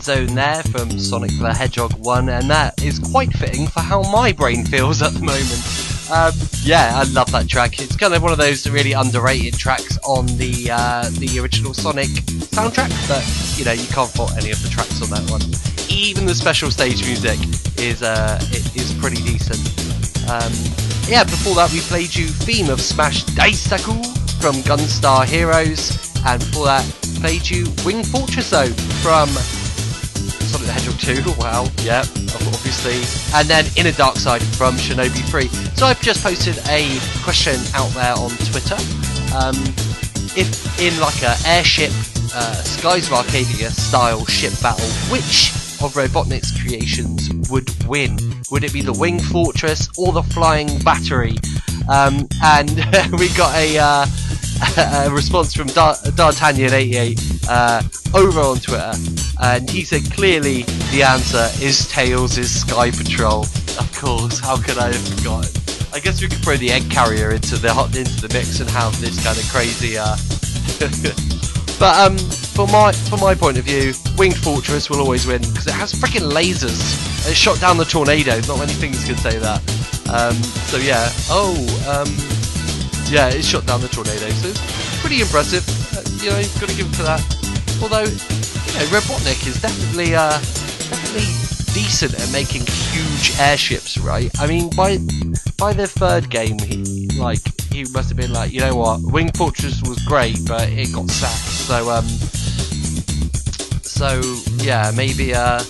Zone there from Sonic the Hedgehog 1, and that is quite fitting for how my brain feels at the moment. Um, yeah, I love that track. It's kind of one of those really underrated tracks on the uh, the original Sonic soundtrack, but you know you can't fault any of the tracks on that one. Even the special stage music is uh, is pretty decent. Um, yeah, before that we played you theme of Smash Daisaku from Gunstar Heroes, and before that played you Wing Fortress Zone from the Hedgehog 2, wow, yeah, obviously. And then Inner Dark Side from Shinobi 3. So I've just posted a question out there on Twitter. Um, if in like a airship, uh, Skies of Arcadia style ship battle, which of Robotnik's creations would win? Would it be the Wing Fortress or the Flying Battery? Um, and <laughs> we got a, uh, <laughs> a response from D'Artagnan88 uh, over on Twitter, and he said clearly the answer is Tails' is Sky Patrol. Of course, how could I have forgotten? I guess we could throw the egg carrier into the hot into the mix and have this kind of crazy. Uh... <laughs> but um, for my from my point of view, Winged Fortress will always win because it has freaking lasers. It shot down the tornado. Not many things can say that. Um, so yeah. Oh, um, yeah, it shot down the tornado. So it's pretty impressive. Uh, you know, you've got to give it to that. Although, know, Robotnik is definitely, uh, definitely decent at making huge airships, right? I mean, by by the third game, he like he must have been like, you know what, Wing Fortress was great, but it got sacked. So um, so yeah, maybe uh,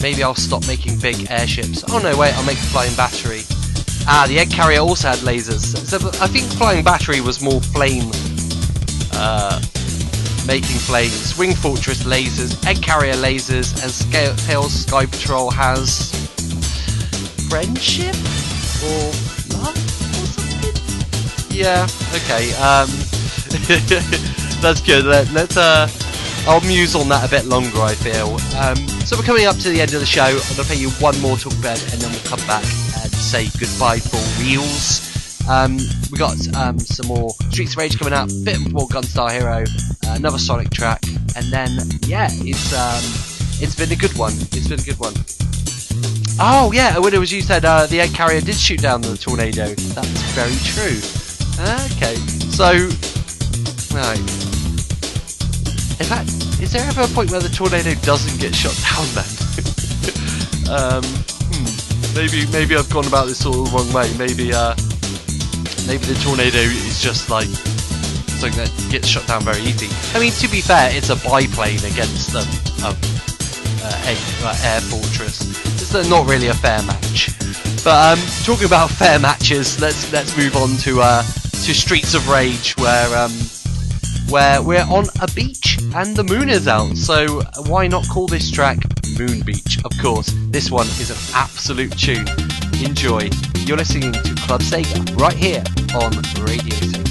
maybe I'll stop making big airships. Oh no, wait, I'll make a flying battery. Ah, the egg carrier also had lasers. So I think flying battery was more flame. Uh, making flames, Wing Fortress lasers, Egg Carrier lasers, and Scale Tails Sky Patrol has friendship or love or something. Yeah, okay. Um, <laughs> that's good. Let, us uh, I'll muse on that a bit longer. I feel. Um, so we're coming up to the end of the show. I'm gonna play you one more talk bed, and then we'll come back and say goodbye for reals. Um, we got um, some more Streets of Rage coming up, bit more Gunstar Hero, uh, another Sonic track, and then yeah, it's um, it's been a good one. It's been a good one. Oh yeah, when it was you said uh, the egg carrier did shoot down the tornado. That's very true. Okay, so right. In fact, is there ever a point where the tornado doesn't get shot down then? <laughs> um, hmm, maybe maybe I've gone about this all the wrong way. Maybe uh, maybe the tornado is just like something that gets shut down very easy. I mean, to be fair, it's a biplane against um, a, air fortress. It's not really a fair match. But um, talking about <laughs> fair matches, let's let's move on to uh, to Streets of Rage, where um, where we're on a beach and the moon is out. So why not call this track Moon Beach? Of course, this one is an absolute tune. Enjoy. You're listening to Club Sega right here on Radio Sega.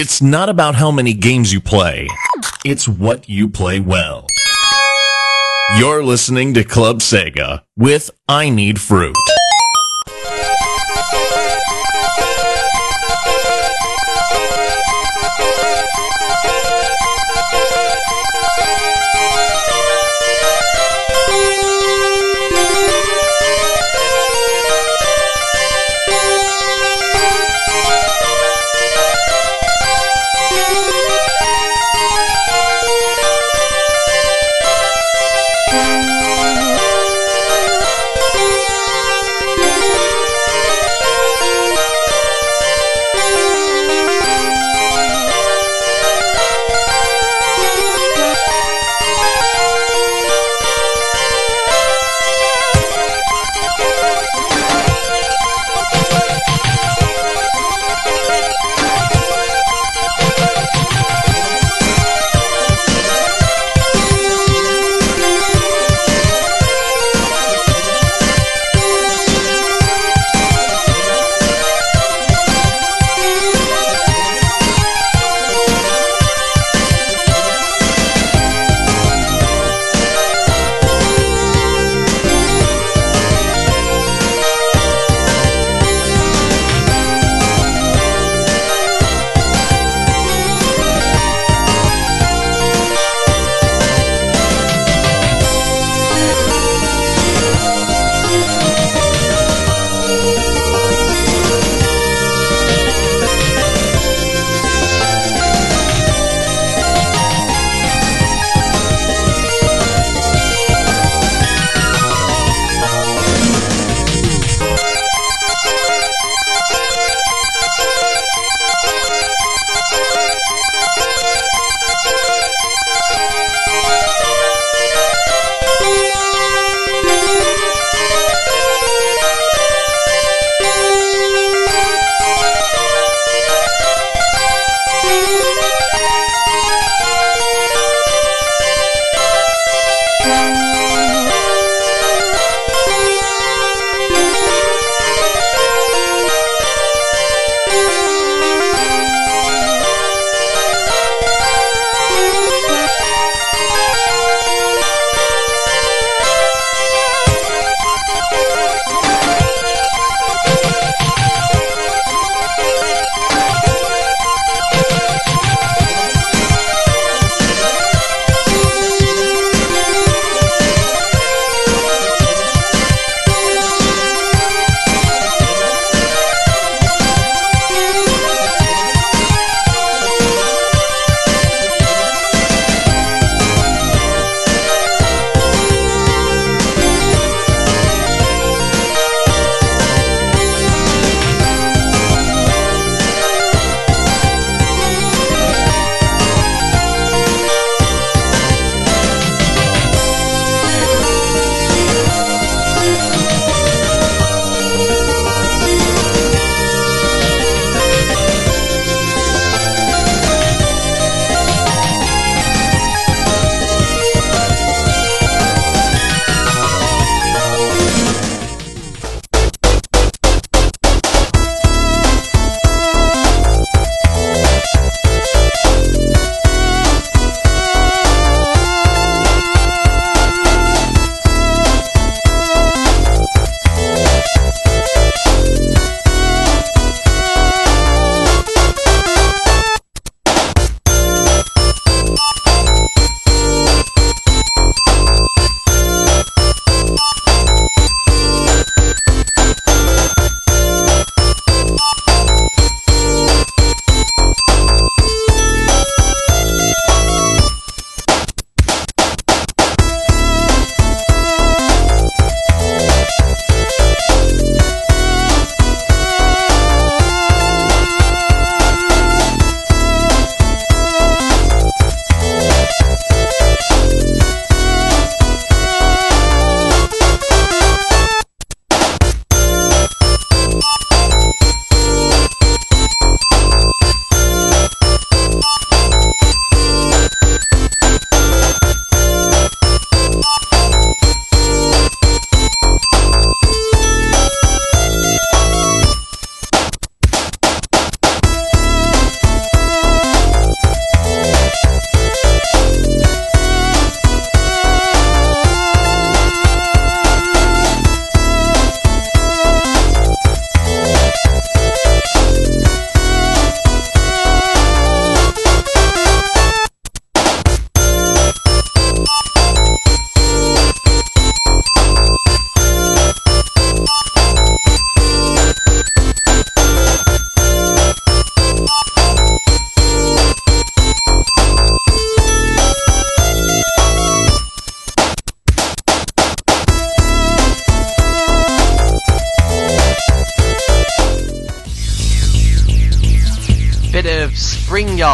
It's not about how many games you play, it's what you play well. You're listening to Club Sega with I Need Fruit.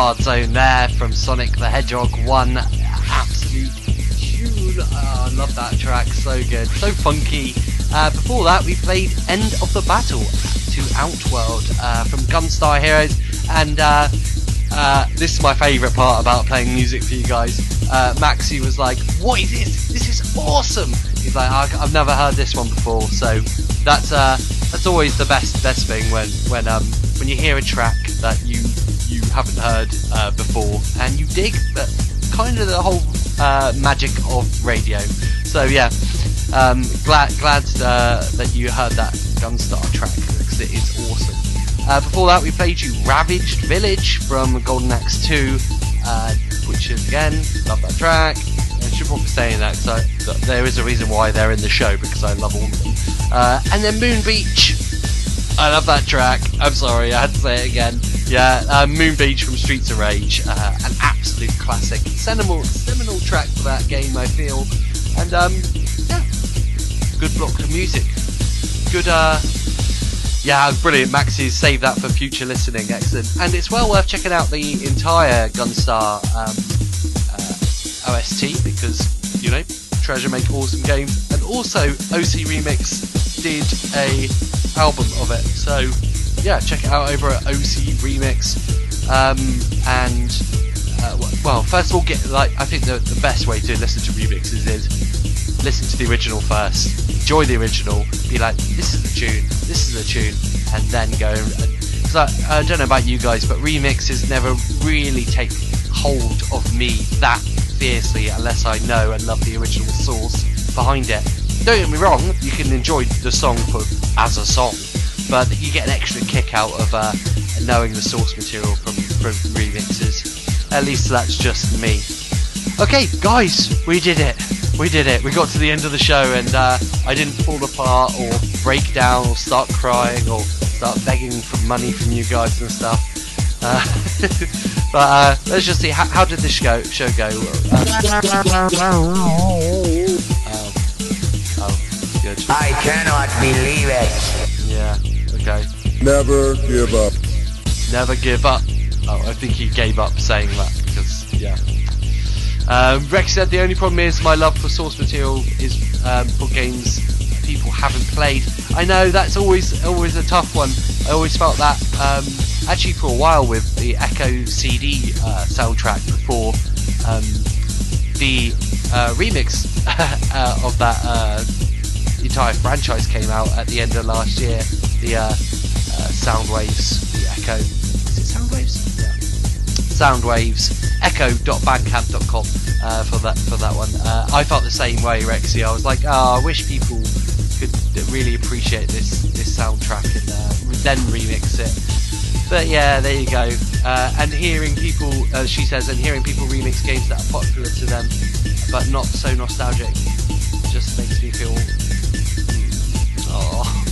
Ring Zone there from Sonic the Hedgehog 1. Absolute tune. Oh, I love that track. So good. So funky. Uh, before that, we played End of the Battle to Outworld uh, from Gunstar Heroes. And uh, uh, this is my favourite part about playing music for you guys. Uh, Maxi was like, "What is this? This is awesome!" He's like, "I've never heard this one before." So that's uh, that's always the best best thing when when um when you hear a track that you haven't heard uh, before and you dig kind of the whole uh, magic of radio. So yeah, um, glad glad uh, that you heard that Gunstar track because it is awesome. Uh, before that, we played you Ravaged Village from Golden Axe 2, uh, which is again love that track. I should probably say that because there is a reason why they're in the show because I love all of them. And then Moon Beach. I love that track. I'm sorry, I had to say it again. Yeah, uh, Moon Beach from Streets of Rage, uh, an absolute classic, seminal, seminal track for that game, I feel. And um, yeah, good block of music. Good, uh, yeah, brilliant. Maxi save that for future listening. Excellent. And it's well worth checking out the entire Gunstar um, uh, OST because, you know, Treasure make awesome games. And also, OC Remix did a album of it. So, yeah, check it out over at OC Remix. Um, and, uh, well, first of all, get like I think the, the best way to listen to remixes is listen to the original first, enjoy the original, be like, this is the tune, this is the tune, and then go and. Cause I, I don't know about you guys, but remixes never really take hold of me that fiercely unless I know and love the original source behind it. Don't get me wrong, you can enjoy the song for, as a song, but you get an extra kick out of uh, knowing the source material from, from remixes. At least that's just me. Okay, guys, we did it. We did it. We got to the end of the show and uh, I didn't fall apart or break down or start crying or start begging for money from you guys and stuff. Uh, <laughs> but uh, let's just see how, how did this show show go. oh, oh, good. I cannot believe it. Yeah. Okay. Never give up. Never give up. Oh, I think he gave up saying that because yeah. Um, Rex said the only problem is my love for source material is um, for games people haven't played. I know that's always always a tough one. I always felt that um, actually for a while with the Ecco CD uh, soundtrack before um, the uh, remix <laughs> uh, of that uh, entire franchise came out at the end of last year. The uh, uh, Soundwaves, the Echo. Is it Soundwaves? Yeah. Soundwaves. Echo.bandcamp.com uh, for that for that one. Uh, I felt the same way, Rexy. I was like, oh, I wish people could really appreciate this this soundtrack and uh, then remix it. But yeah, there you go. Uh, and hearing people, she says, and hearing people remix games that are popular to them, but not so nostalgic, just makes me feel. Oh.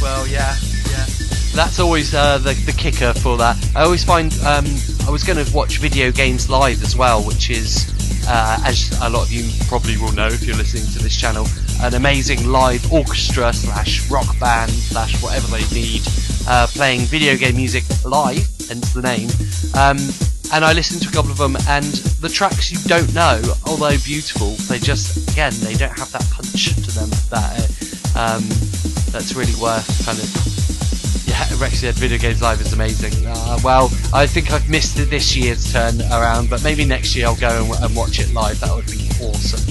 Well, yeah, yeah. That's always uh, the the kicker for that. I always find um, I was going to watch video games live as well, which is, uh, as a lot of you probably will know if you're listening to this channel, an amazing live orchestra slash rock band slash whatever they need, uh, playing video game music live, hence the name. Um, and I listened to a couple of them, and the tracks you don't know, although beautiful, they just again they don't have that punch to them that uh, um, that's really worth kind of yeah, Rex said Video Games Live is amazing. Uh, well, I think I've missed this year's turn around, but maybe next year I'll go and, and, watch it live. That would be awesome.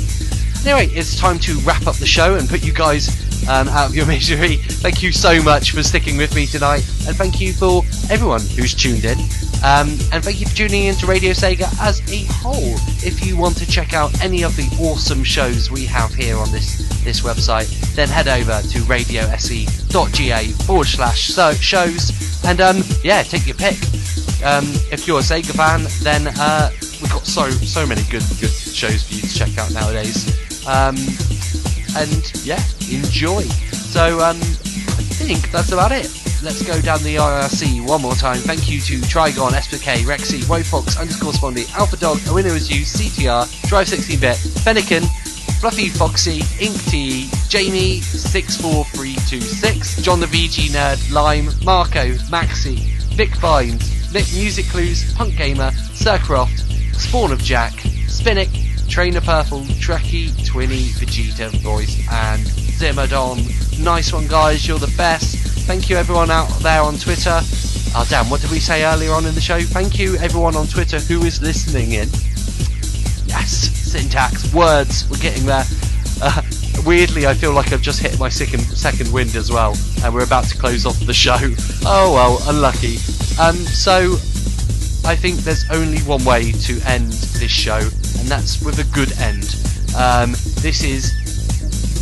Anyway, it's time to wrap up the show and put you guys um, out of your <laughs> misery. Thank you so much for sticking with me tonight, and thank you for everyone who's tuned in. Um, and thank you for tuning in to Radio Sega as a whole. If you want to check out any of the awesome shows we have here on this this website, then head over to radiose.ga forward slash shows and um, yeah, take your pick. Um, if you're a Sega fan, then uh, we've got so so many good good shows for you to check out nowadays. Um, and yeah, enjoy. So um, I think that's about it. Let's go down the IRC one more time. Thank you to Trigon, SPK, Rexy, Wofox, underscore Spondy, Alpha Dog, A Winner Is You, CTR, Drive 16-Bit, Fennekin, Fluffy Foxy, Ink Jamie, 64326, John the VG Nerd, Lime, Marco, Maxi, Vic Vines, Nick Music Clues, Punk Gamer, Sircroft, Spawn of Jack, Spinnick, Trainer Purple, Trekkie, Twinny, Vegeta Voice, and Zimmerdon. Nice one, guys. You're the best. Thank you, everyone out there on Twitter. Oh, damn, what did we say earlier on in the show? Thank you, everyone on Twitter who is listening in. <laughs> Syntax, words, we're getting there. Uh, weirdly, I feel like I've just hit my second second wind as well, and we're about to close off the show. <laughs> Oh well, unlucky. Um, so I think there's only one way to end this show, and that's with a good end. Um, this is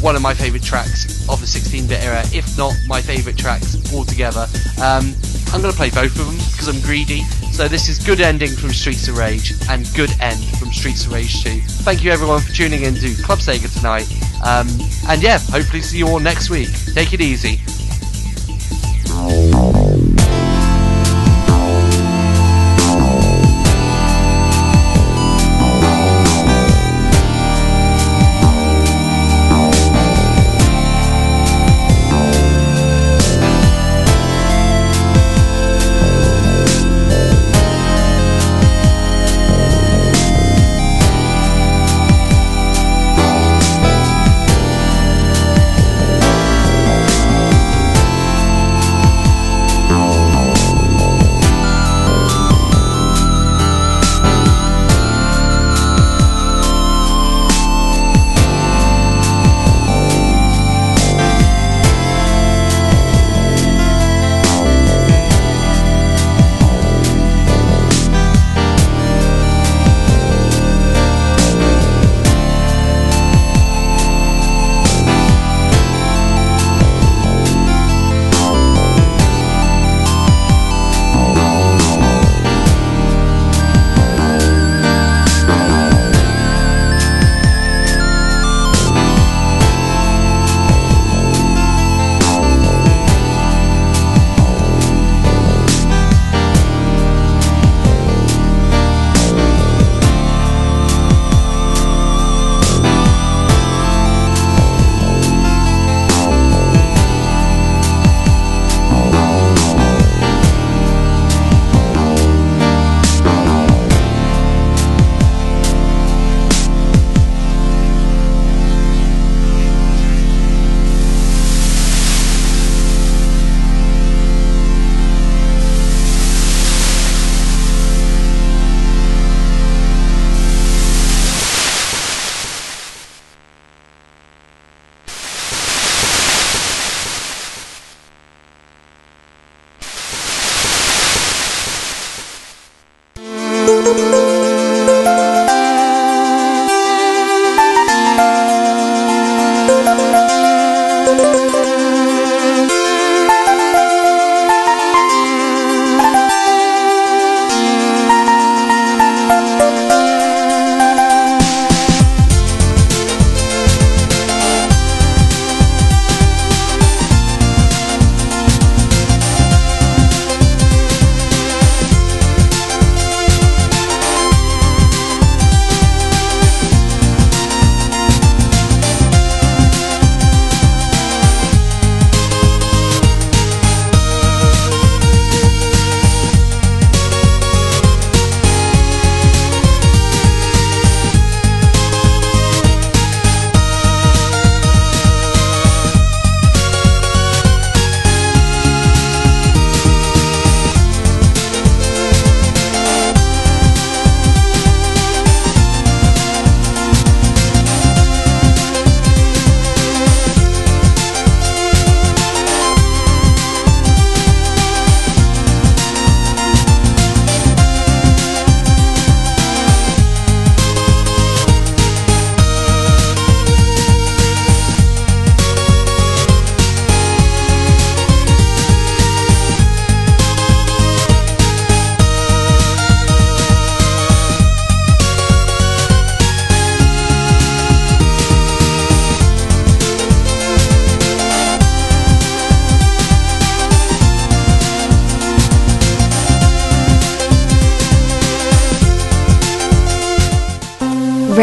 one of my favourite tracks of the 16-bit era, if not my favourite tracks altogether. Um, I'm going to play both of them because I'm greedy. So this is Good Ending from Streets of Rage and Good End from Streets of Rage 2. Thank you everyone for tuning in to Club Sega tonight. Um, and yeah, hopefully see you all next week. Take it easy.